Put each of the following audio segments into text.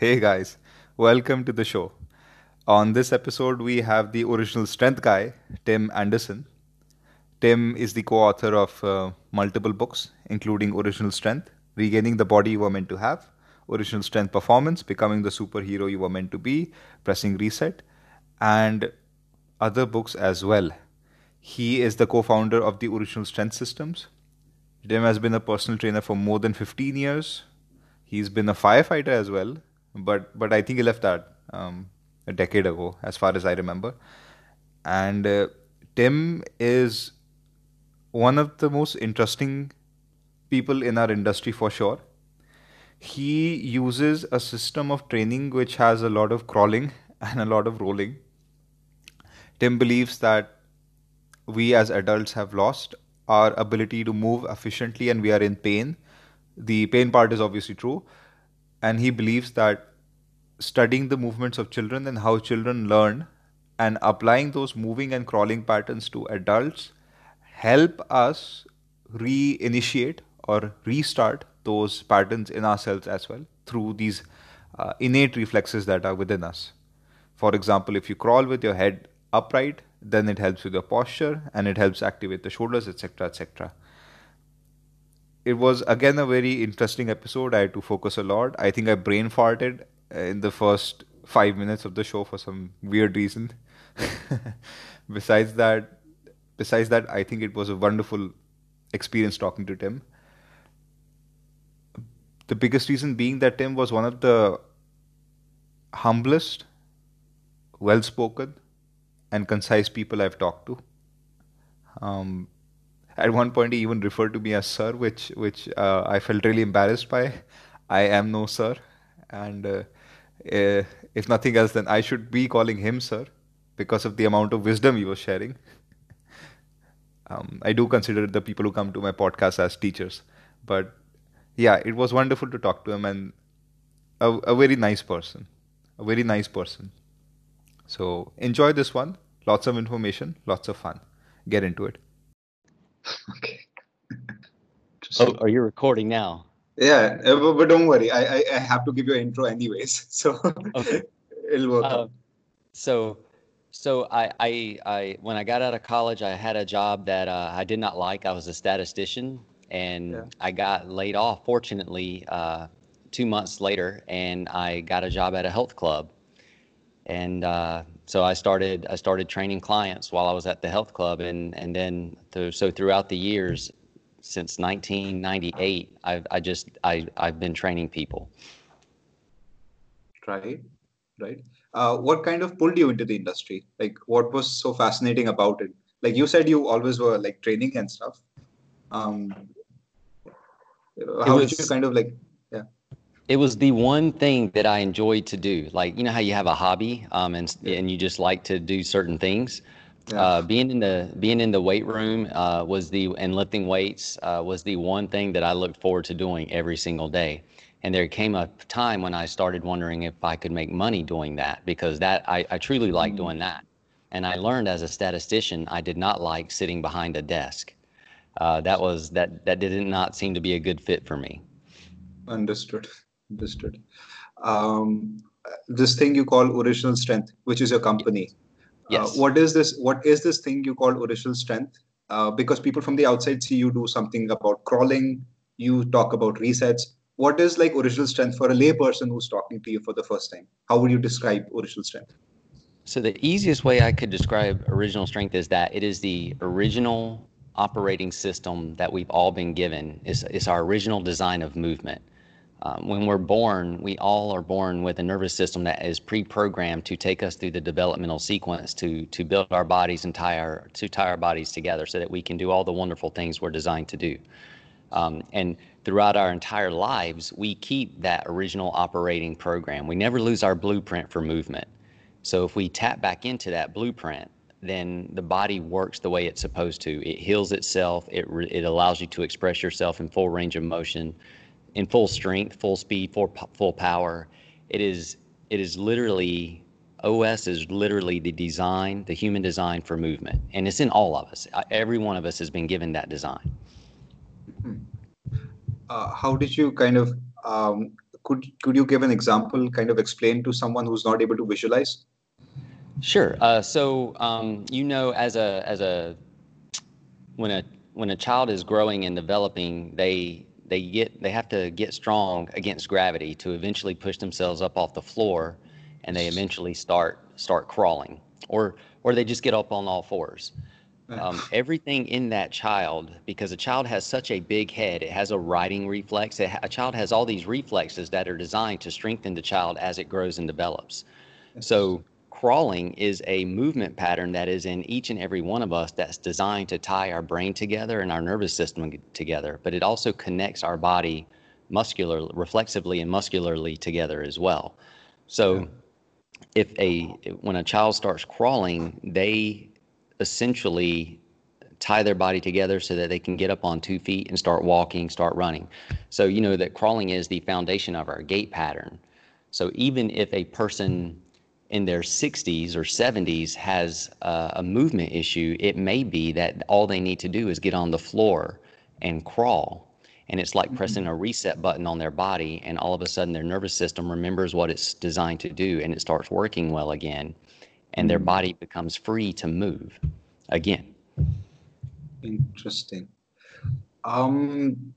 Hey guys, welcome to the show. On this episode, we have the original strength guy, Tim Anderson. Tim is the co author of uh, multiple books, including Original Strength, Regaining the Body You Were Meant to Have, Original Strength Performance, Becoming the Superhero You Were Meant to Be, Pressing Reset, and other books as well. He is the co founder of the Original Strength Systems. Tim has been a personal trainer for more than 15 years. He's been a firefighter as well, but but I think he left that um, a decade ago, as far as I remember. And uh, Tim is one of the most interesting people in our industry for sure. He uses a system of training which has a lot of crawling and a lot of rolling. Tim believes that we as adults have lost our ability to move efficiently and we are in pain. The pain part is obviously true, and he believes that studying the movements of children and how children learn and applying those moving and crawling patterns to adults help us reinitiate or restart those patterns in ourselves as well through these uh, innate reflexes that are within us. For example, if you crawl with your head upright, then it helps with your posture and it helps activate the shoulders, etc., etc it was again a very interesting episode. I had to focus a lot. I think I brain farted in the first five minutes of the show for some weird reason. besides that, besides that, I think it was a wonderful experience talking to Tim. The biggest reason being that Tim was one of the humblest, well spoken, and concise people I've talked to. Um, at one point, he even referred to me as sir, which which uh, I felt really embarrassed by. I am no sir, and uh, uh, if nothing else, then I should be calling him sir because of the amount of wisdom he was sharing. um, I do consider the people who come to my podcast as teachers, but yeah, it was wonderful to talk to him and a, a very nice person, a very nice person. So enjoy this one. Lots of information, lots of fun. Get into it. Okay. oh, are you recording now? Yeah, uh, but don't worry. I, I, I have to give you an intro anyways, so okay. it'll work. Uh, so, so I, I, I, when I got out of college, I had a job that uh, I did not like. I was a statistician, and yeah. I got laid off. Fortunately, uh, two months later, and I got a job at a health club, and uh, so I started I started training clients while I was at the health club, and and then th- so throughout the years since 1998, I've I just I I've been training people. Right, right. Uh, what kind of pulled you into the industry? Like, what was so fascinating about it? Like you said, you always were like training and stuff. Um, how was, did you kind of like it was the one thing that I enjoyed to do. Like you know how you have a hobby, um, and and you just like to do certain things. Yeah. Uh, being in the being in the weight room uh, was the and lifting weights uh, was the one thing that I looked forward to doing every single day. And there came a time when I started wondering if I could make money doing that because that I, I truly like mm. doing that. And I learned as a statistician I did not like sitting behind a desk. Uh, that was that that did not seem to be a good fit for me. Understood. Understood. Um, this thing you call original strength, which is your company. Yes. Uh, what is this? What is this thing you call original strength? Uh, because people from the outside see you do something about crawling, you talk about resets. What is like original strength for a layperson who's talking to you for the first time? How would you describe original strength? So the easiest way I could describe original strength is that it is the original operating system that we've all been given. It's, it's our original design of movement. Um, when we're born, we all are born with a nervous system that is pre-programmed to take us through the developmental sequence to to build our bodies and tie our to tie our bodies together so that we can do all the wonderful things we're designed to do. Um, and throughout our entire lives, we keep that original operating program. We never lose our blueprint for movement. So if we tap back into that blueprint, then the body works the way it's supposed to. It heals itself. It it allows you to express yourself in full range of motion in full strength, full speed, full full power. It is it is literally OS is literally the design, the human design for movement, and it's in all of us. Every one of us has been given that design. Uh, how did you kind of um, could could you give an example, kind of explain to someone who's not able to visualize? Sure. Uh, so um, you know, as a as a when a when a child is growing and developing, they they get they have to get strong against gravity to eventually push themselves up off the floor, and they eventually start start crawling, or or they just get up on all fours. Um, everything in that child, because a child has such a big head, it has a righting reflex. a child has all these reflexes that are designed to strengthen the child as it grows and develops. So crawling is a movement pattern that is in each and every one of us that's designed to tie our brain together and our nervous system together, but it also connects our body muscular, reflexively and muscularly together as well. So if a when a child starts crawling, they essentially tie their body together so that they can get up on two feet and start walking, start running. So, you know that crawling is the foundation of our gait pattern. So, even if a person in their 60s or 70s has uh, a movement issue, it may be that all they need to do is get on the floor and crawl. And it's like mm-hmm. pressing a reset button on their body, and all of a sudden their nervous system remembers what it's designed to do and it starts working well again and their hmm. body becomes free to move again. Interesting. Um,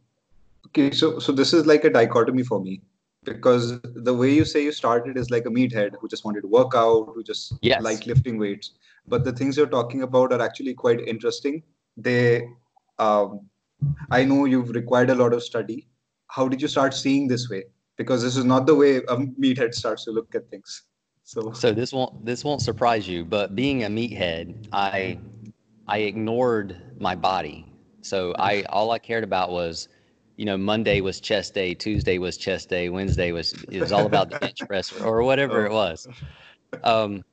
okay, so so this is like a dichotomy for me because the way you say you started is like a meathead who just wanted to work out, who just yes. like lifting weights. But the things you're talking about are actually quite interesting. They, um, I know you've required a lot of study. How did you start seeing this way? Because this is not the way a meathead starts to look at things. So so this won't this won't surprise you, but being a meathead, I I ignored my body. So I all I cared about was, you know, Monday was chest day, Tuesday was chest day, Wednesday was it was all about the bench press or whatever it was. Um,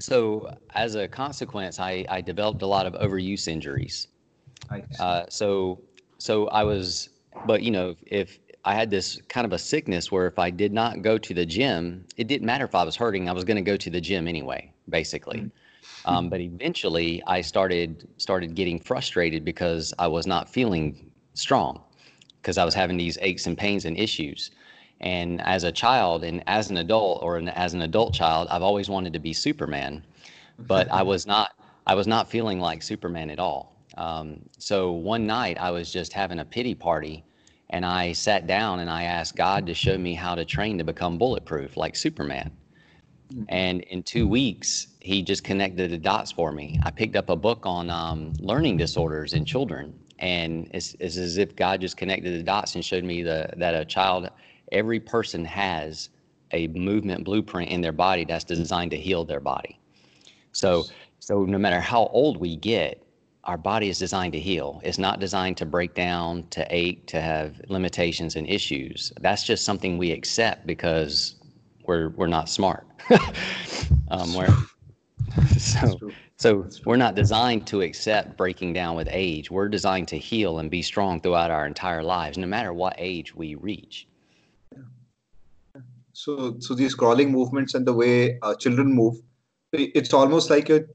so as a consequence, I, I developed a lot of overuse injuries. Uh, so so I was, but you know, if I had this kind of a sickness where if I did not go to the gym, it didn't matter if I was hurting, I was going to go to the gym anyway, basically. Mm-hmm. Um, but eventually I started started getting frustrated because I was not feeling strong because I was having these aches and pains and issues. And as a child and as an adult or an, as an adult child, I've always wanted to be Superman, but I was not I was not feeling like Superman at all. Um, so one night I was just having a pity party and I sat down and I asked God to show me how to train to become bulletproof like Superman. And in two weeks, he just connected the dots for me. I picked up a book on um, learning disorders in children, and it's, it's as if God just connected the dots and showed me the, that a child, every person has a movement blueprint in their body that's designed to heal their body. So, so no matter how old we get, our body is designed to heal. It's not designed to break down, to ache, to have limitations and issues. That's just something we accept because we're we're not smart. um, we're, so so we're not designed to accept breaking down with age. We're designed to heal and be strong throughout our entire lives, no matter what age we reach. So so these crawling movements and the way uh, children move, it's almost like you're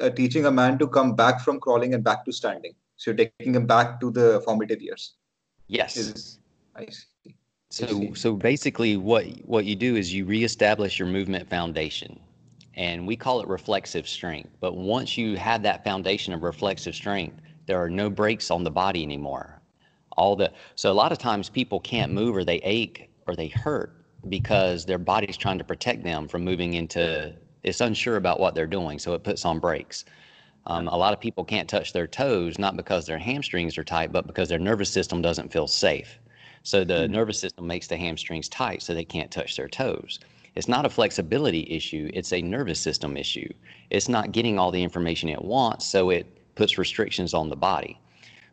uh, teaching a man to come back from crawling and back to standing. So you're taking him back to the formative years. Yes. Is, I see. So, so basically, what what you do is you reestablish your movement foundation, and we call it reflexive strength. But once you have that foundation of reflexive strength, there are no brakes on the body anymore. All the so a lot of times people can't move or they ache or they hurt because their body's trying to protect them from moving into it's unsure about what they're doing, so it puts on brakes. Um, a lot of people can't touch their toes, not because their hamstrings are tight, but because their nervous system doesn't feel safe. So the mm-hmm. nervous system makes the hamstrings tight so they can't touch their toes. It's not a flexibility issue, it's a nervous system issue. It's not getting all the information it wants, so it puts restrictions on the body.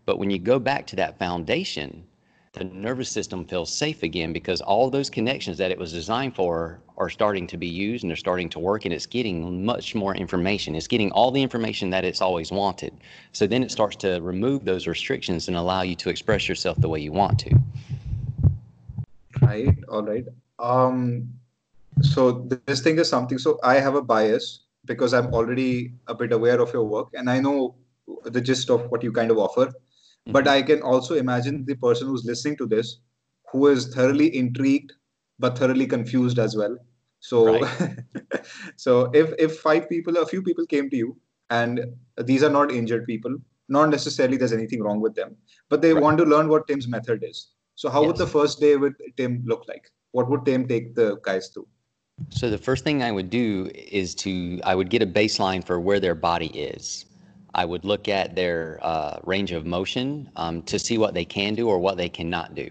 But when you go back to that foundation, the nervous system feels safe again because all those connections that it was designed for are starting to be used and they're starting to work and it's getting much more information. It's getting all the information that it's always wanted. So then it starts to remove those restrictions and allow you to express yourself the way you want to. Right. All right. Um, so this thing is something. So I have a bias because I'm already a bit aware of your work and I know the gist of what you kind of offer but mm-hmm. i can also imagine the person who's listening to this who is thoroughly intrigued but thoroughly confused as well. So, right. so if if five people, a few people came to you, and these are not injured people, not necessarily there's anything wrong with them, but they right. want to learn what Tim's method is. So, how yes. would the first day with Tim look like? What would Tim take the guys through? So the first thing I would do is to I would get a baseline for where their body is. I would look at their uh, range of motion um, to see what they can do or what they cannot do,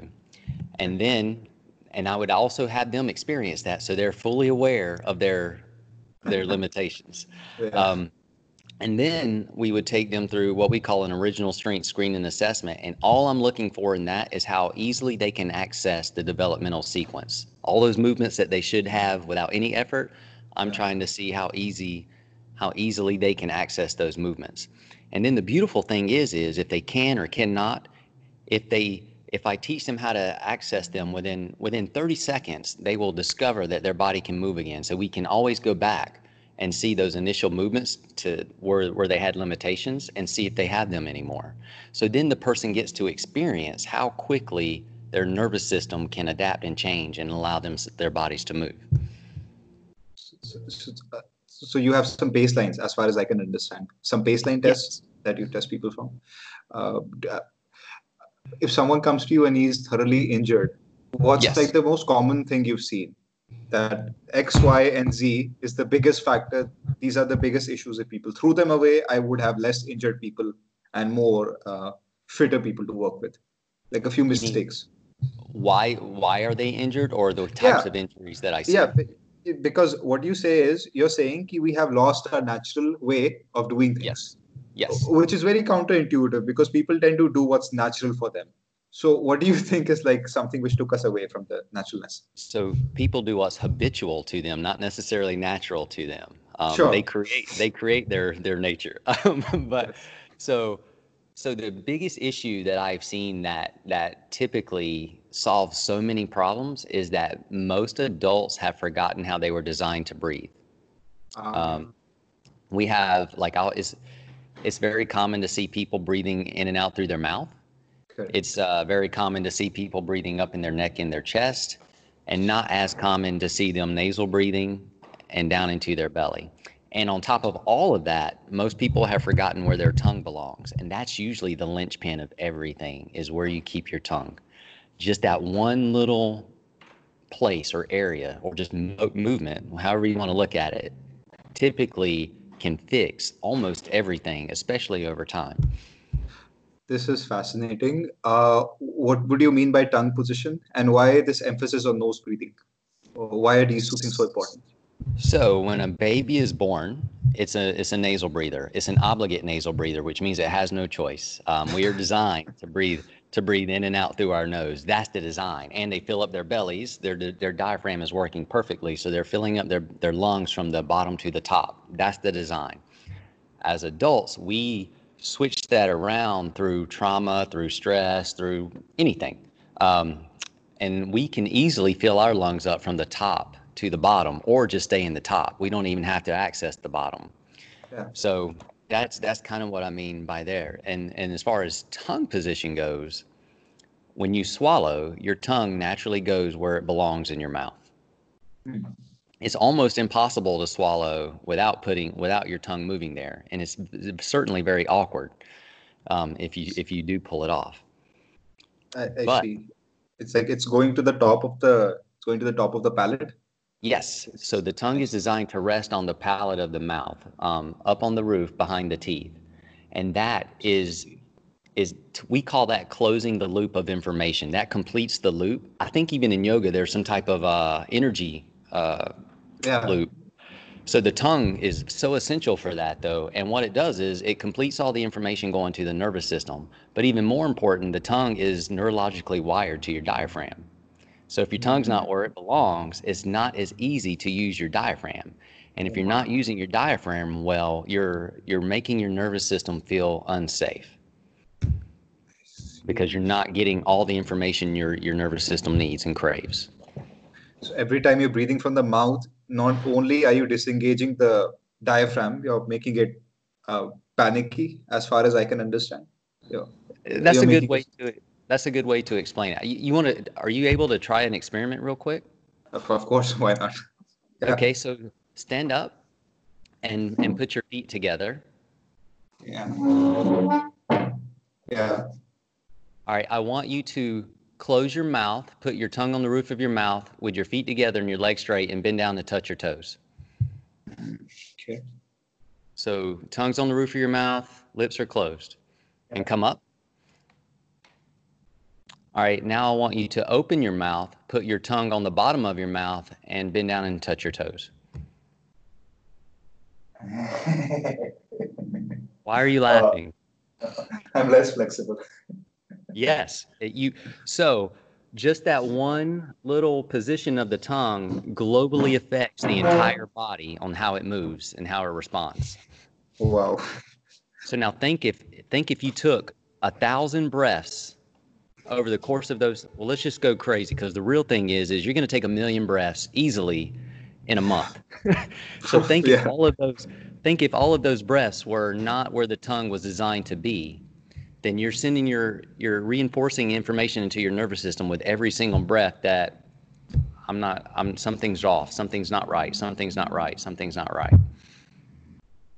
and then and I would also have them experience that so they're fully aware of their their limitations. Yeah. Um, and then we would take them through what we call an original strength screening assessment. And all I'm looking for in that is how easily they can access the developmental sequence. All those movements that they should have without any effort, I'm trying to see how easy how easily they can access those movements. And then the beautiful thing is is if they can or cannot, if they if I teach them how to access them within within 30 seconds, they will discover that their body can move again. So we can always go back and see those initial movements to where, where they had limitations and see if they have them anymore. So then the person gets to experience how quickly their nervous system can adapt and change and allow them their bodies to move. So, so, so you have some baselines as far as I can understand, some baseline tests yes. that you test people from. Uh, uh, if someone comes to you and he's thoroughly injured, what's yes. like the most common thing you've seen? That X, Y, and Z is the biggest factor. These are the biggest issues. If people threw them away, I would have less injured people and more uh, fitter people to work with. Like a few mistakes. Why? Why are they injured, or the types yeah. of injuries that I see? Yeah, because what you say is you're saying we have lost our natural way of doing things. Yes. Yes. Which is very counterintuitive because people tend to do what's natural for them. So, what do you think is like something which took us away from the naturalness? So, people do what's habitual to them, not necessarily natural to them. Um, sure. They create they create their their nature. Um, but so so the biggest issue that I've seen that that typically solves so many problems is that most adults have forgotten how they were designed to breathe. Um, um, we have like I'll, it's it's very common to see people breathing in and out through their mouth. It's uh, very common to see people breathing up in their neck and their chest, and not as common to see them nasal breathing and down into their belly. And on top of all of that, most people have forgotten where their tongue belongs. And that's usually the linchpin of everything is where you keep your tongue. Just that one little place or area or just mo- movement, however you want to look at it, typically can fix almost everything, especially over time. This is fascinating. Uh, what would you mean by tongue position and why this emphasis on nose breathing? Why are these two things so important? So when a baby is born, it's a it's a nasal breather. It's an obligate nasal breather, which means it has no choice. Um, we are designed to breathe to breathe in and out through our nose. That's the design. And they fill up their bellies. Their their diaphragm is working perfectly, so they're filling up their their lungs from the bottom to the top. That's the design. As adults, we switch that around through trauma, through stress, through anything. Um, and we can easily fill our lungs up from the top to the bottom or just stay in the top. We don't even have to access the bottom. Yeah. So that's that's kind of what I mean by there. And and as far as tongue position goes, when you swallow, your tongue naturally goes where it belongs in your mouth. Mm it's almost impossible to swallow without putting without your tongue moving there, and it's certainly very awkward um, if you if you do pull it off. I, I but, see. It's like it's going to the top of the it's going to the top of the palate. Yes. So the tongue is designed to rest on the palate of the mouth, um, up on the roof behind the teeth, and that is is we call that closing the loop of information. That completes the loop. I think even in yoga, there's some type of uh, energy uh, yeah. loop. So the tongue is so essential for that, though. And what it does is it completes all the information going to the nervous system. But even more important, the tongue is neurologically wired to your diaphragm. So if your tongue's not where it belongs, it's not as easy to use your diaphragm. And if you're not using your diaphragm well, you're you're making your nervous system feel unsafe because you're not getting all the information your your nervous system needs and craves. So every time you're breathing from the mouth, not only are you disengaging the diaphragm, you're making it uh, panicky, as far as I can understand. You're, that's you're a good way to. That's a good way to explain it. You, you want to? Are you able to try an experiment real quick? Of course, why not? Yeah. Okay, so stand up and and put your feet together. Yeah. Yeah. All right, I want you to close your mouth, put your tongue on the roof of your mouth with your feet together and your legs straight and bend down to touch your toes. Okay. So tongue's on the roof of your mouth, lips are closed. And come up. All right, now I want you to open your mouth, put your tongue on the bottom of your mouth, and bend down and touch your toes. Why are you laughing? Uh, I'm less flexible. Yes, you. So just that one little position of the tongue globally affects the entire body on how it moves and how it responds. Wow. So now think if think if you took a thousand breaths over the course of those. Well, let's just go crazy because the real thing is is you're going to take a million breaths easily in a month. so think yeah. if all of those think if all of those breaths were not where the tongue was designed to be, then you're sending your you're reinforcing information into your nervous system with every single breath that I'm not I'm something's off, something's not right, something's not right, something's not right.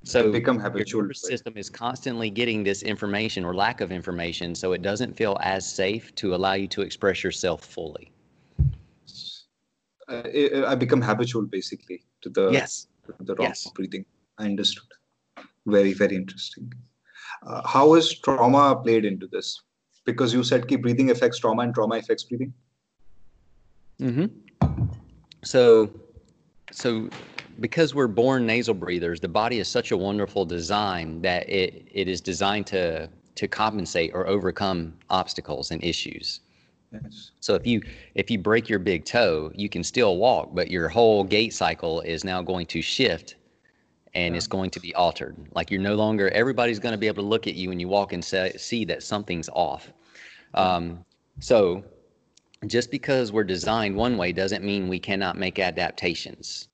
So become habitual. Your system is constantly getting this information or lack of information, so it doesn't feel as safe to allow you to express yourself fully. Uh, I become habitual basically to the yes to the wrong yes. breathing. I understood. Very very interesting. Uh, how is trauma played into this? Because you said keep breathing affects trauma and trauma affects breathing. Mm-hmm. So, so because we're born nasal breathers, the body is such a wonderful design that it, it is designed to to compensate or overcome obstacles and issues. Yes. So if you if you break your big toe, you can still walk, but your whole gait cycle is now going to shift and it's going to be altered. Like you're no longer everybody's going to be able to look at you when you walk and say, see that something's off. Um, so just because we're designed one way doesn't mean we cannot make adaptations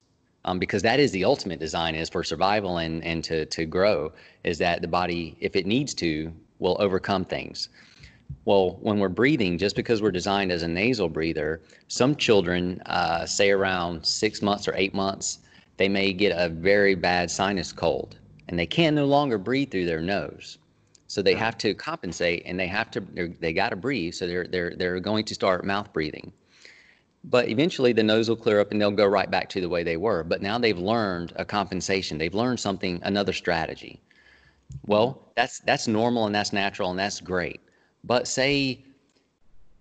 um, because that is the ultimate design is for survival and, and to, to grow is that the body, if it needs to, will overcome things. Well, when we're breathing, just because we're designed as a nasal breather, some children, uh, say around six months or eight months, they may get a very bad sinus cold and they can no longer breathe through their nose. So they have to compensate and they have to, they got to breathe. So they're, they're, they're going to start mouth breathing. But eventually the nose will clear up and they'll go right back to the way they were. But now they've learned a compensation. They've learned something, another strategy. Well, that's that's normal and that's natural and that's great. But say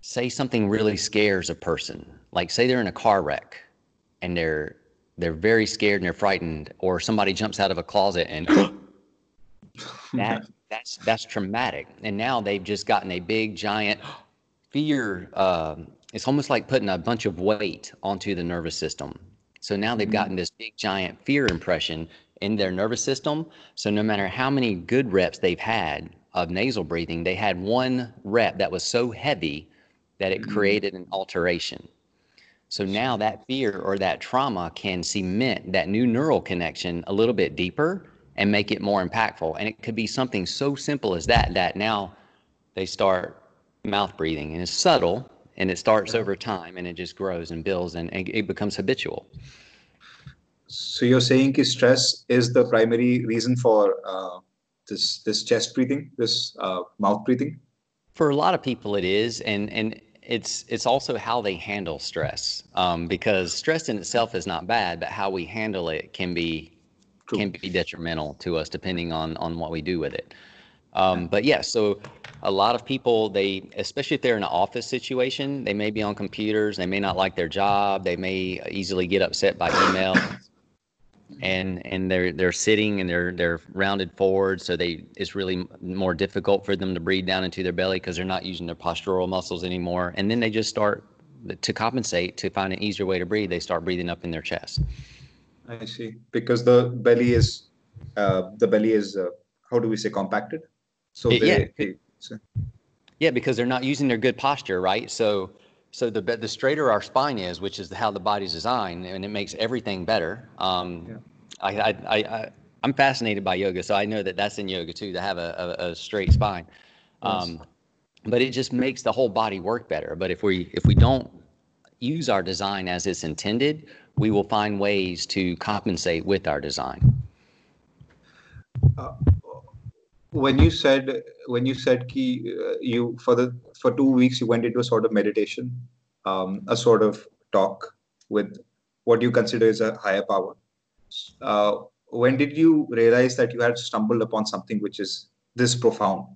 say something really scares a person. Like say they're in a car wreck and they're they're very scared and they're frightened, or somebody jumps out of a closet and that that's that's traumatic. And now they've just gotten a big giant fear uh, it's almost like putting a bunch of weight onto the nervous system. So now they've mm-hmm. gotten this big giant fear impression in their nervous system. So no matter how many good reps they've had of nasal breathing, they had one rep that was so heavy that it mm-hmm. created an alteration. So now that fear or that trauma can cement that new neural connection a little bit deeper and make it more impactful. And it could be something so simple as that, that now they start mouth breathing and it's subtle, and it starts over time and it just grows and builds and, and it becomes habitual. So you're saying that stress is the primary reason for uh, this this chest breathing this uh, mouth breathing? For a lot of people it is and and it's it's also how they handle stress um, because stress in itself is not bad but how we handle it can be True. can be detrimental to us depending on on what we do with it um, but yeah, so a lot of people, they, especially if they're in an office situation, they may be on computers, they may not like their job, they may easily get upset by email. And and they're they're sitting and they're they're rounded forward so they it's really more difficult for them to breathe down into their belly because they're not using their postural muscles anymore and then they just start to compensate to find an easier way to breathe they start breathing up in their chest i see because the belly is uh, the belly is uh, how do we say compacted so they, yeah, they, so. yeah, because they're not using their good posture, right? So so the the straighter our spine is, which is how the body's designed, and it makes everything better. Um, yeah. I, I, I, I'm fascinated by yoga, so I know that that's in yoga too to have a, a, a straight spine. Um, but it just makes the whole body work better. But if we if we don't use our design as it's intended, we will find ways to compensate with our design. Uh, when you said when you said key, uh, you for the for two weeks you went into a sort of meditation, um, a sort of talk with what you consider is a higher power. Uh, when did you realize that you had stumbled upon something which is this profound?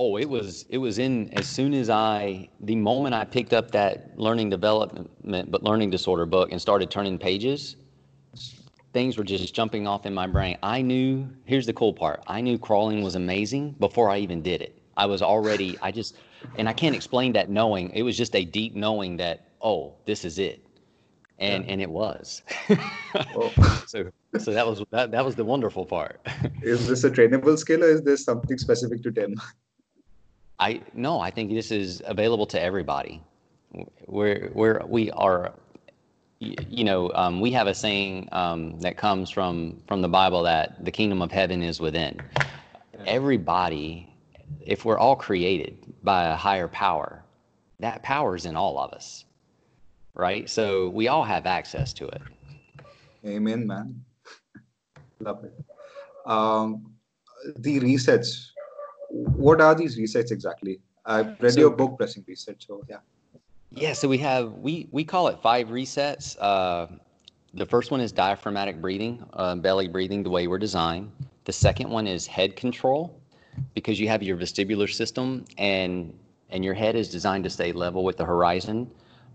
Oh, it was it was in as soon as I the moment I picked up that learning development but learning disorder book and started turning pages, things were just jumping off in my brain. I knew here's the cool part. I knew crawling was amazing before I even did it. I was already I just and I can't explain that knowing. It was just a deep knowing that oh, this is it. And yeah. and it was. so so that was that, that was the wonderful part. is this a trainable skill or is this something specific to Tim? I no, I think this is available to everybody. We're we're we are you know um, we have a saying um, that comes from from the bible that the kingdom of heaven is within everybody if we're all created by a higher power that power is in all of us right so we all have access to it amen man love it um, the resets what are these resets exactly? I've read so, your book, Pressing Reset. So yeah. Yeah. So we have we we call it five resets. Uh, the first one is diaphragmatic breathing, uh, belly breathing, the way we're designed. The second one is head control, because you have your vestibular system and and your head is designed to stay level with the horizon,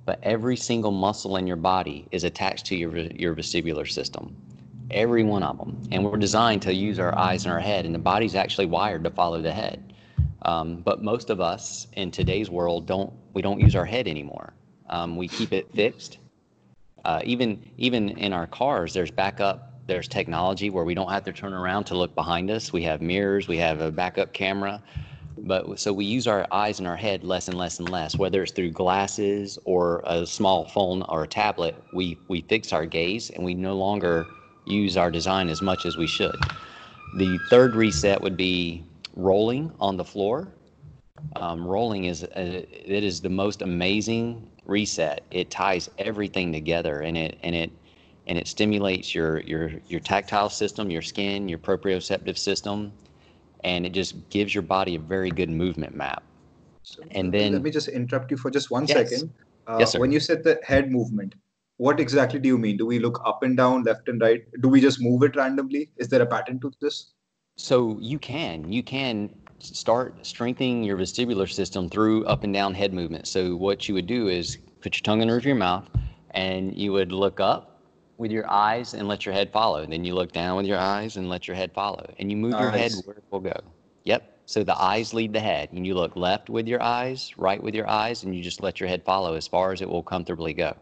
but every single muscle in your body is attached to your your vestibular system every one of them. And we're designed to use our eyes and our head, and the body's actually wired to follow the head. Um, but most of us in today's world don't. We don't use our head anymore. Um, we keep it fixed. Uh, even even in our cars, there's backup. There's technology where we don't have to turn around to look behind us. We have mirrors. We have a backup camera. But so we use our eyes and our head less and less and less. Whether it's through glasses or a small phone or a tablet, we we fix our gaze and we no longer use our design as much as we should. The third reset would be rolling on the floor. Um, rolling is a, uh, it is the most amazing reset. It ties everything together, and it and it and it stimulates your your your tactile system, your skin, your proprioceptive system, and it just gives your body a very good movement map. So, and then let me just interrupt you for just one yes. second. Uh, yes, sir. When you said the head movement, what exactly do you mean? Do we look up and down, left and right? Do we just move it randomly? Is there a pattern to this? So you can. You can start strengthening your vestibular system through up and down head movement. So what you would do is put your tongue in the roof of your mouth and you would look up with your eyes and let your head follow. And then you look down with your eyes and let your head follow. And you move nice. your head where it will go. Yep. So the eyes lead the head. And you look left with your eyes, right with your eyes, and you just let your head follow as far as it will comfortably go.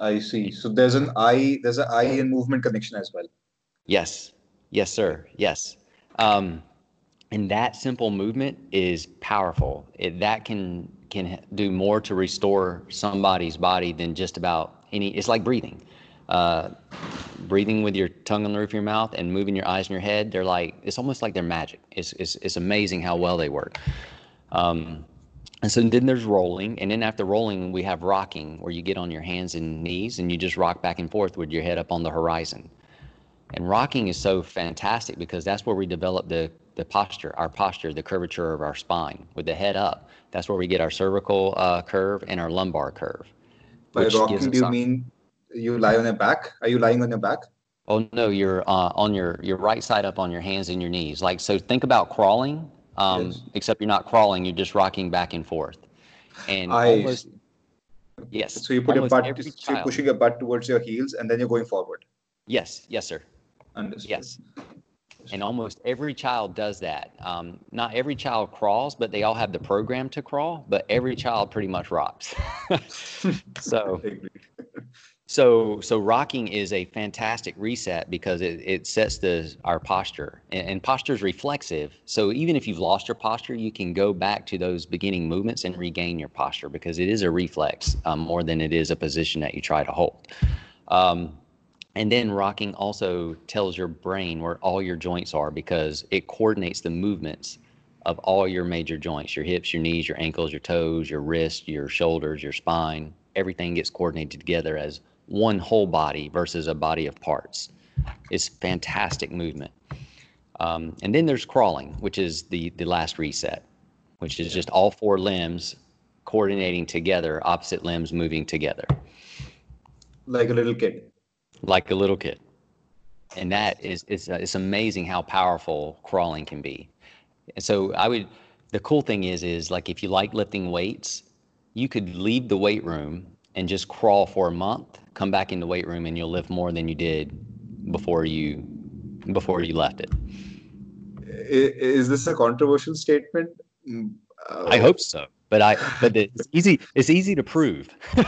I see. So there's an eye, there's an eye and movement connection as well. Yes. Yes, sir. Yes. Um, and that simple movement is powerful. It, that can can do more to restore somebody's body than just about any. It's like breathing. Uh, breathing with your tongue on the roof of your mouth and moving your eyes and your head. They're like it's almost like they're magic. It's it's, it's amazing how well they work. Um, and so then there's rolling, and then after rolling, we have rocking, where you get on your hands and knees and you just rock back and forth with your head up on the horizon. And rocking is so fantastic because that's where we develop the, the posture, our posture, the curvature of our spine with the head up. That's where we get our cervical uh, curve and our lumbar curve. By rocking, do you mean you lie on your back? Are you lying on your back? Oh no, you're uh, on your your right side up on your hands and your knees. Like so, think about crawling um, yes. except you're not crawling, you're just rocking back and forth. And I almost, yes. So you put your butt, so you're pushing your butt towards your heels and then you're going forward. Yes, yes, sir. Understood. Yes. And almost every child does that. Um, not every child crawls, but they all have the program to crawl. But every child pretty much rocks. so, so, so rocking is a fantastic reset because it, it sets the our posture, and, and posture is reflexive. So even if you've lost your posture, you can go back to those beginning movements and regain your posture because it is a reflex um, more than it is a position that you try to hold. Um, and then rocking also tells your brain where all your joints are because it coordinates the movements of all your major joints your hips, your knees, your ankles, your toes, your wrists, your shoulders, your spine. Everything gets coordinated together as one whole body versus a body of parts. It's fantastic movement. Um, and then there's crawling, which is the, the last reset, which is just all four limbs coordinating together, opposite limbs moving together. Like a little kid. Like a little kid. And that is, it's, it's amazing how powerful crawling can be. And so I would, the cool thing is, is like if you like lifting weights, you could leave the weight room and just crawl for a month, come back in the weight room, and you'll lift more than you did before you before you left it. Is this a controversial statement? Uh, I hope so, but I but it's easy. It's easy to prove.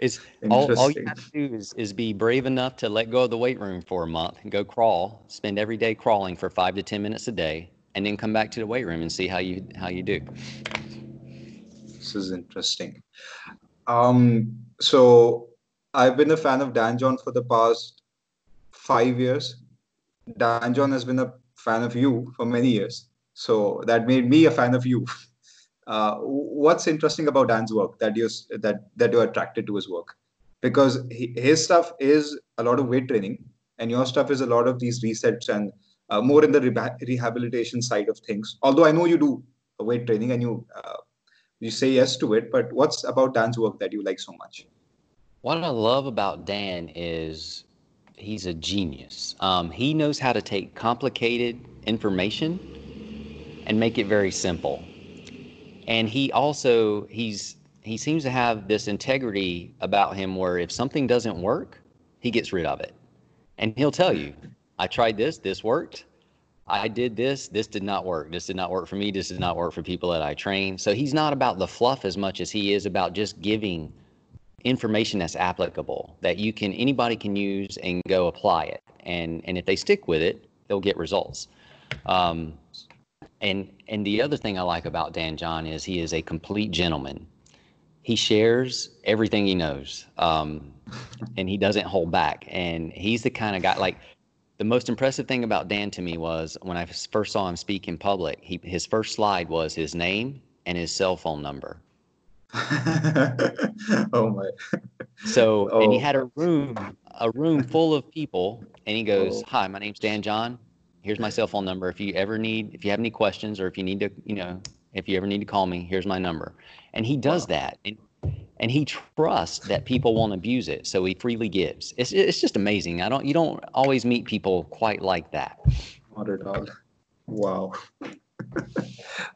it's all, all you have to do is, is be brave enough to let go of the weight room for a month and go crawl. Spend every day crawling for five to ten minutes a day, and then come back to the weight room and see how you how you do. This is interesting. Um, so I've been a fan of Dan John for the past five years. Dan John has been a fan of you for many years. So that made me a fan of you. Uh, what's interesting about Dan's work that you that that you're attracted to his work? Because he, his stuff is a lot of weight training, and your stuff is a lot of these resets and uh, more in the re- rehabilitation side of things. Although I know you do weight training and you uh, you say yes to it, but what's about Dan's work that you like so much? What I love about Dan is he's a genius. Um, he knows how to take complicated information and make it very simple. And he also he's he seems to have this integrity about him where if something doesn't work, he gets rid of it. And he'll tell you, I tried this, this worked. I did this, this did not work. This did not work for me. This did not work for people that I train. So he's not about the fluff as much as he is about just giving information that's applicable that you can anybody can use and go apply it and and if they stick with it they'll get results um, and and the other thing i like about dan john is he is a complete gentleman he shares everything he knows um, and he doesn't hold back and he's the kind of guy like the most impressive thing about dan to me was when i first saw him speak in public he, his first slide was his name and his cell phone number oh my. So oh. and he oh. had a room, a room full of people, and he goes, oh. "Hi, my name's Dan John. Here's my cell phone number. If you ever need, if you have any questions, or if you need to, you know, if you ever need to call me, here's my number." And he does wow. that, and, and he trusts that people won't abuse it, so he freely gives. It's it's just amazing. I don't you don't always meet people quite like that. Not at all. Wow.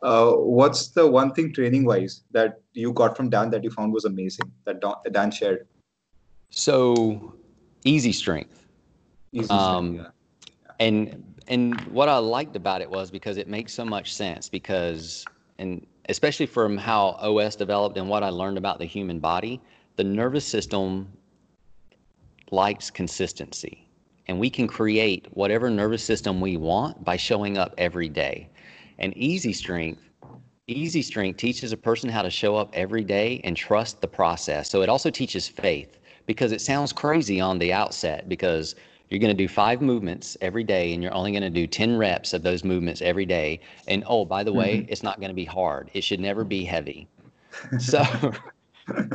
uh, what's the one thing training wise that you got from Dan that you found was amazing that Dan shared? So, easy strength. Easy um, strength, yeah. And and what I liked about it was because it makes so much sense because and especially from how OS developed and what I learned about the human body, the nervous system likes consistency. And we can create whatever nervous system we want by showing up every day. And easy strength, easy strength teaches a person how to show up every day and trust the process. So it also teaches faith because it sounds crazy on the outset because you're going to do five movements every day and you're only going to do 10 reps of those movements every day. And oh, by the way, mm-hmm. it's not going to be hard. It should never be heavy. So,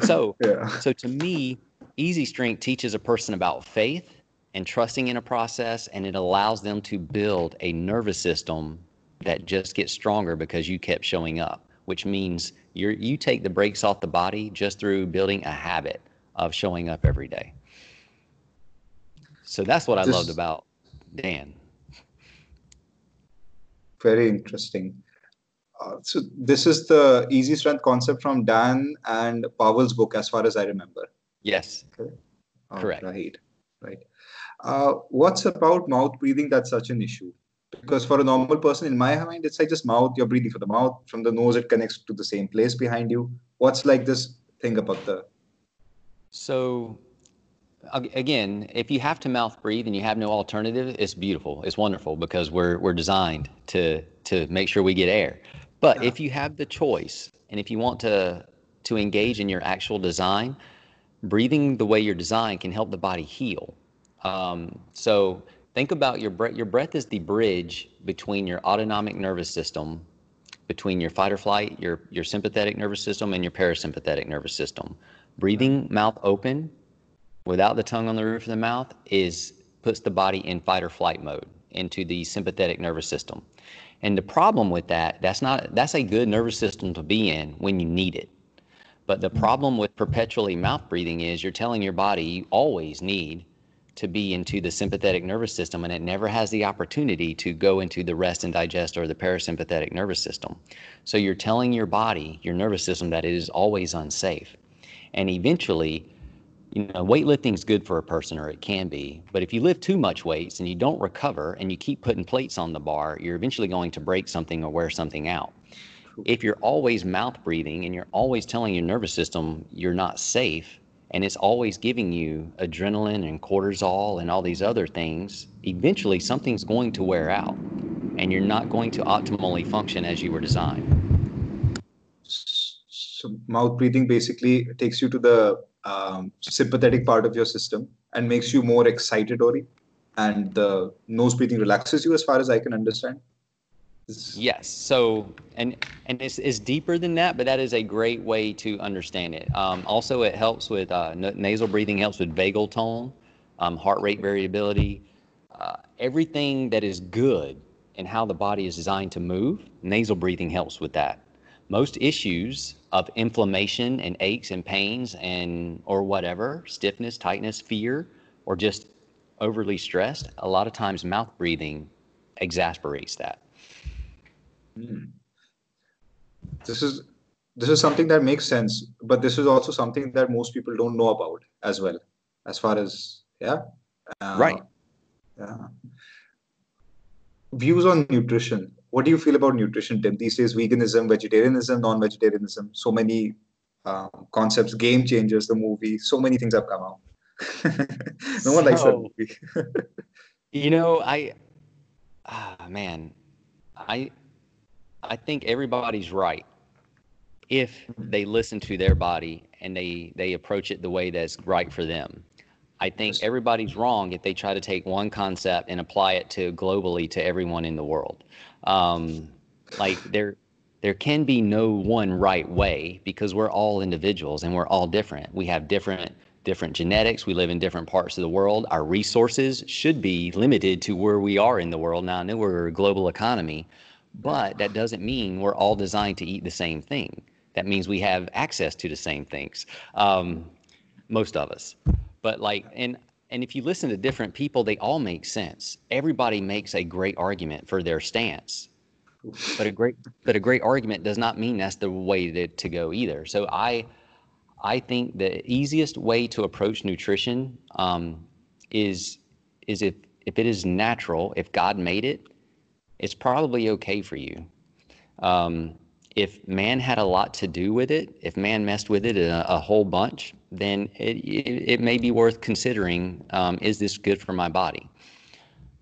so, yeah. so to me, easy strength teaches a person about faith and trusting in a process, and it allows them to build a nervous system that just gets stronger because you kept showing up, which means you you take the brakes off the body just through building a habit of showing up every day. So that's what I loved about Dan. Very interesting. Uh, so this is the easy strength concept from Dan and Pavel's book, as far as I remember. Yes. Okay. Correct. Right. Right. Uh, what's about mouth breathing that's such an issue? because for a normal person in my mind it's like just mouth you're breathing from the mouth from the nose it connects to the same place behind you what's like this thing about the so again if you have to mouth breathe and you have no alternative it's beautiful it's wonderful because we're we're designed to to make sure we get air but yeah. if you have the choice and if you want to to engage in your actual design breathing the way you're designed can help the body heal um, so think about your breath. Your breath is the bridge between your autonomic nervous system, between your fight or flight, your, your sympathetic nervous system, and your parasympathetic nervous system. Breathing mouth open without the tongue on the roof of the mouth is puts the body in fight or flight mode into the sympathetic nervous system. And the problem with that, that's not that's a good nervous system to be in when you need it. But the problem with perpetually mouth breathing is you're telling your body you always need to be into the sympathetic nervous system and it never has the opportunity to go into the rest and digest or the parasympathetic nervous system. So you're telling your body, your nervous system, that it is always unsafe. And eventually, you know, weightlifting is good for a person, or it can be. But if you lift too much weights and you don't recover and you keep putting plates on the bar, you're eventually going to break something or wear something out. If you're always mouth breathing and you're always telling your nervous system you're not safe, and it's always giving you adrenaline and cortisol and all these other things, eventually something's going to wear out and you're not going to optimally function as you were designed. So, mouth breathing basically takes you to the um, sympathetic part of your system and makes you more excitatory, and the nose breathing relaxes you, as far as I can understand. Yes. So, and and it's, it's deeper than that, but that is a great way to understand it. Um, also, it helps with uh, nasal breathing, helps with vagal tone, um, heart rate variability, uh, everything that is good and how the body is designed to move. Nasal breathing helps with that. Most issues of inflammation and aches and pains and or whatever, stiffness, tightness, fear, or just overly stressed, a lot of times mouth breathing exasperates that. Hmm. This is this is something that makes sense, but this is also something that most people don't know about as well, as far as yeah, uh, right, yeah. Views on nutrition. What do you feel about nutrition, Tim? These days, veganism, vegetarianism, non-vegetarianism, so many uh, concepts, game changers, the movie, so many things have come out. no one so, likes that movie. you know, I, ah, man, I I think everybody's right if they listen to their body and they they approach it the way that's right for them. I think everybody's wrong if they try to take one concept and apply it to globally to everyone in the world. Um, like there there can be no one right way because we're all individuals and we're all different. We have different different genetics. We live in different parts of the world. Our resources should be limited to where we are in the world. Now I know we're a global economy, but that doesn't mean we're all designed to eat the same thing. That means we have access to the same things, um, most of us. But like, and and if you listen to different people, they all make sense. Everybody makes a great argument for their stance, but a great but a great argument does not mean that's the way to, to go either. So I I think the easiest way to approach nutrition um, is is if if it is natural, if God made it, it's probably okay for you. Um, if man had a lot to do with it, if man messed with it a, a whole bunch, then it, it, it, may be worth considering um, is this good for my body?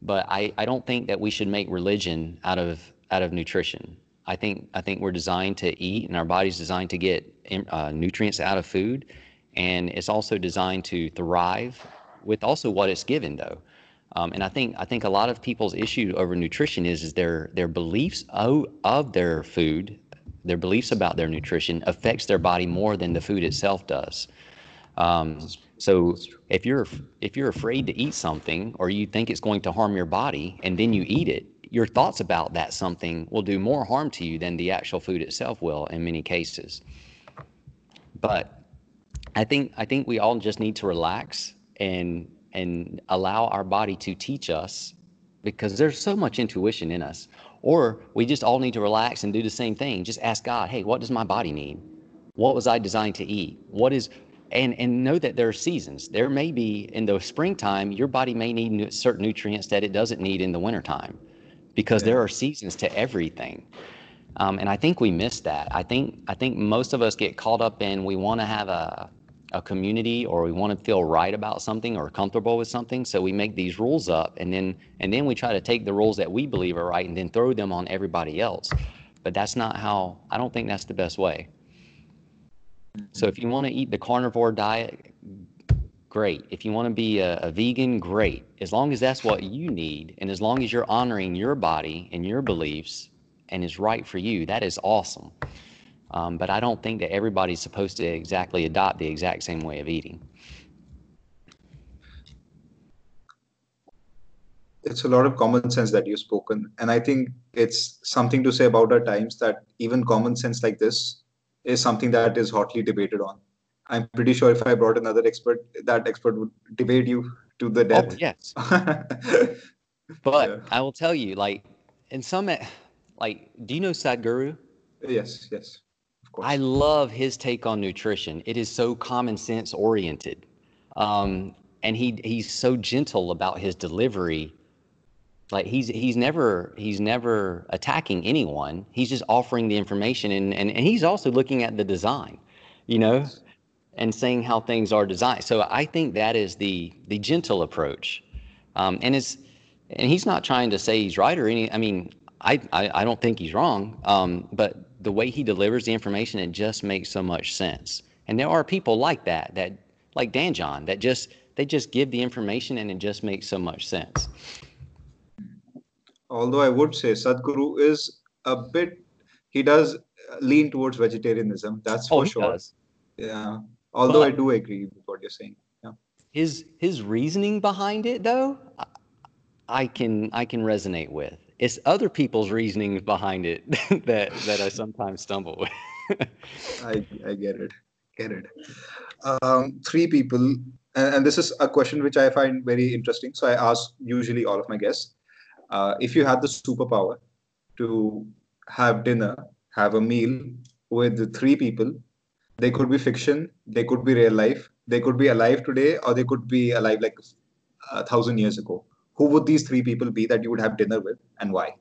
But I, I don't think that we should make religion out of out of nutrition. I think I think we're designed to eat, and our body's designed to get uh, nutrients out of food, and it's also designed to thrive with also what it's given though. Um, and I think I think a lot of people's issue over nutrition is is their their beliefs of, of their food, their beliefs about their nutrition affects their body more than the food itself does. Um, so if you're if you're afraid to eat something or you think it's going to harm your body and then you eat it, your thoughts about that something will do more harm to you than the actual food itself will in many cases. But I think I think we all just need to relax and and allow our body to teach us because there's so much intuition in us. Or we just all need to relax and do the same thing. Just ask God, hey, what does my body need? What was I designed to eat? What is, and, and know that there are seasons. There may be in the springtime, your body may need certain nutrients that it doesn't need in the wintertime because yeah. there are seasons to everything. Um, and I think we miss that. I think I think most of us get caught up in we want to have a a community or we want to feel right about something or comfortable with something so we make these rules up and then and then we try to take the rules that we believe are right and then throw them on everybody else but that's not how i don't think that's the best way so if you want to eat the carnivore diet great. If you want to be a, a, vegan, great. As long as that's what you need, and as long as you're honoring your body and your beliefs and is right for you, that is awesome. Um, but I don't think that everybody's supposed to exactly adopt the exact same way of eating. It's a lot of common sense that you've spoken. And I think it's something to say about our times that even common sense like this is something that is hotly debated on. I'm pretty sure if I brought another expert, that expert would debate you to the death. Oh, yes. but yeah. I will tell you, like, in some, like, do you know Sadhguru? Yes, yes. I love his take on nutrition. It is so common sense oriented. Um, and he he's so gentle about his delivery. Like he's he's never he's never attacking anyone. He's just offering the information and, and, and he's also looking at the design, you know, and saying how things are designed. So I think that is the the gentle approach. Um, and it's and he's not trying to say he's right or any I mean, I, I, I don't think he's wrong. Um, but the way he delivers the information, it just makes so much sense. And there are people like that, that like Dan John, that just they just give the information and it just makes so much sense. Although I would say Sadhguru is a bit, he does lean towards vegetarianism. That's for oh, sure. Does. Yeah. Although but I do agree with what you're saying. Yeah. His his reasoning behind it, though, I can I can resonate with it's other people's reasonings behind it that that I sometimes stumble with. I I get it, get it. Um, three people, and, and, this is a question which I find very interesting. So I ask usually all of my guests, uh, if you had the superpower to have dinner, have a meal with three people, they could be fiction, they could be real life, they could be alive today, or they could be alive like a thousand years ago who would these three people be that you would have dinner with and why?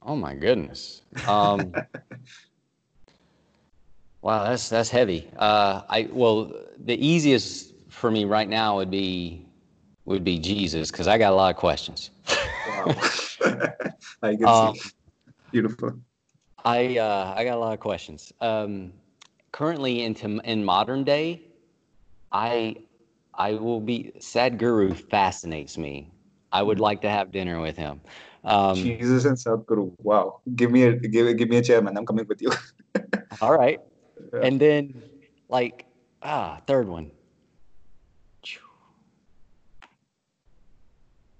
Oh my goodness. Um, wow, that's that's heavy. Uh, I well, the easiest for me right now would be would be Jesus because I got a lot of questions. wow, I can um, see. Beautiful. I uh, I got a lot of questions. Um, currently, into in modern day, I I will be Sadhguru fascinates me. I would like to have dinner with him. Um, Jesus and Sadhguru. Wow. Give me a give give me a chair, man. I'm coming with you. all right. Yeah. And then like ah, third one.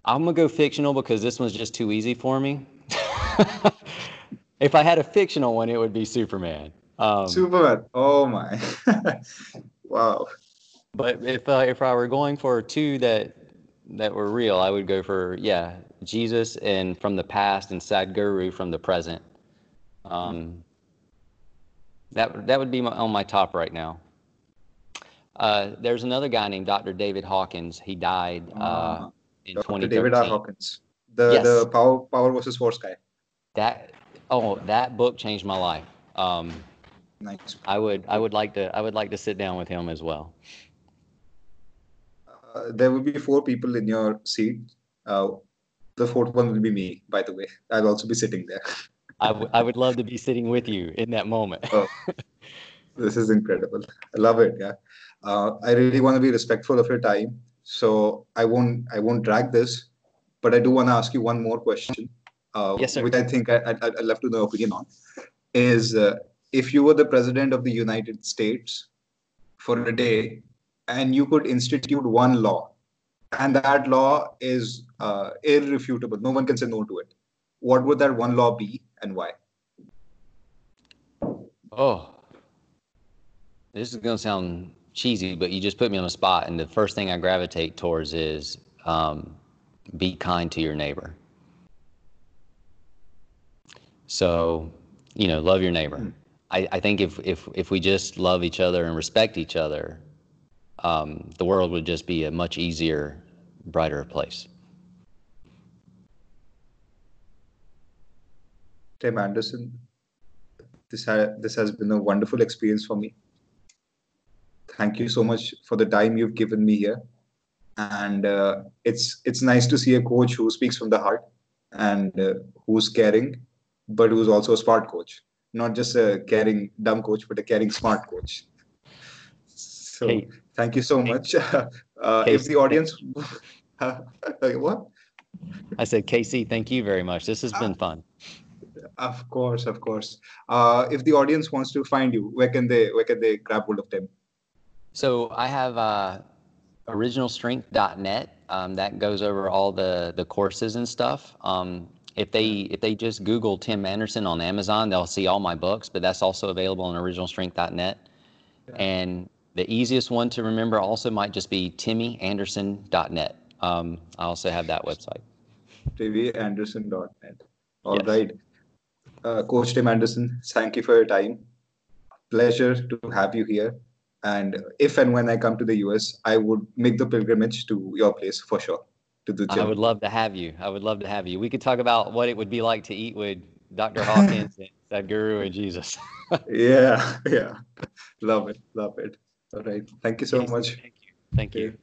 I'm gonna go fictional because this one's just too easy for me. if I had a fictional one, it would be Superman. Um, Superman. Oh my. wow. But if uh, if I were going for two that that were real, I would go for yeah, Jesus and from the past and Sadhguru from the present. Um, that that would be my, on my top right now. Uh, there's another guy named Dr. David Hawkins. He died uh, uh, in Dr. 2013. David R. Hawkins, the yes. the power power versus force guy. That oh, that book changed my life. Um, nice. I would I would like to I would like to sit down with him as well. Uh, there will be four people in your seat. Uh, the fourth one will be me, by the way. I'll also be sitting there. I, w- I would love to be sitting with you in that moment. oh, this is incredible. I love it. Yeah. Uh, I really want to be respectful of your time. So I won't I won't drag this, but I do want to ask you one more question, uh, yes, sir. which I think I, I, I'd love to know your opinion on. Is uh, if you were the president of the United States for a day, and you could institute one law. And that law is uh, irrefutable. No one can say no to it. What would that one law be and why? Oh. This is going to sound cheesy but you just put me on the spot and the first thing i gravitate towards is um, be kind to your neighbor. So you know love your neighbor. Mm. I, I think if, if if we just love each other and respect each other um, the world would just be a much easier, brighter place. Tim Anderson, this, ha- this has been a wonderful experience for me. Thank you so much for the time you've given me here. And uh, it's it's nice to see a coach who speaks from the heart and uh, who's caring, but who's also a smart coach. Not just a caring dumb coach, but a caring smart coach. So Kate. Thank you so much. Uh, if the audience, what? I said, Casey, thank you very much. This has been fun. Of course, of course. Uh, if the audience wants to find you, where can they where can they grab hold of them? So I have uh, originalstrength.net. Um, that goes over all the the courses and stuff. Um, if they if they just Google Tim Anderson on Amazon, they'll see all my books. But that's also available on originalstrength.net. Yeah. And the easiest one to remember also might just be timmyanderson.net. Um, I also have that website. timmyanderson.net. All yes. right, uh, Coach Tim Anderson, thank you for your time. Pleasure to have you here. And if and when I come to the US, I would make the pilgrimage to your place for sure. To the gym. I would love to have you. I would love to have you. We could talk about what it would be like to eat with Dr. Hawkins Sadhguru and Jesus. yeah, yeah. Love it. Love it. All right. Thank you so much. Thank you. Thank you.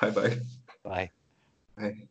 Bye bye. Bye. Bye.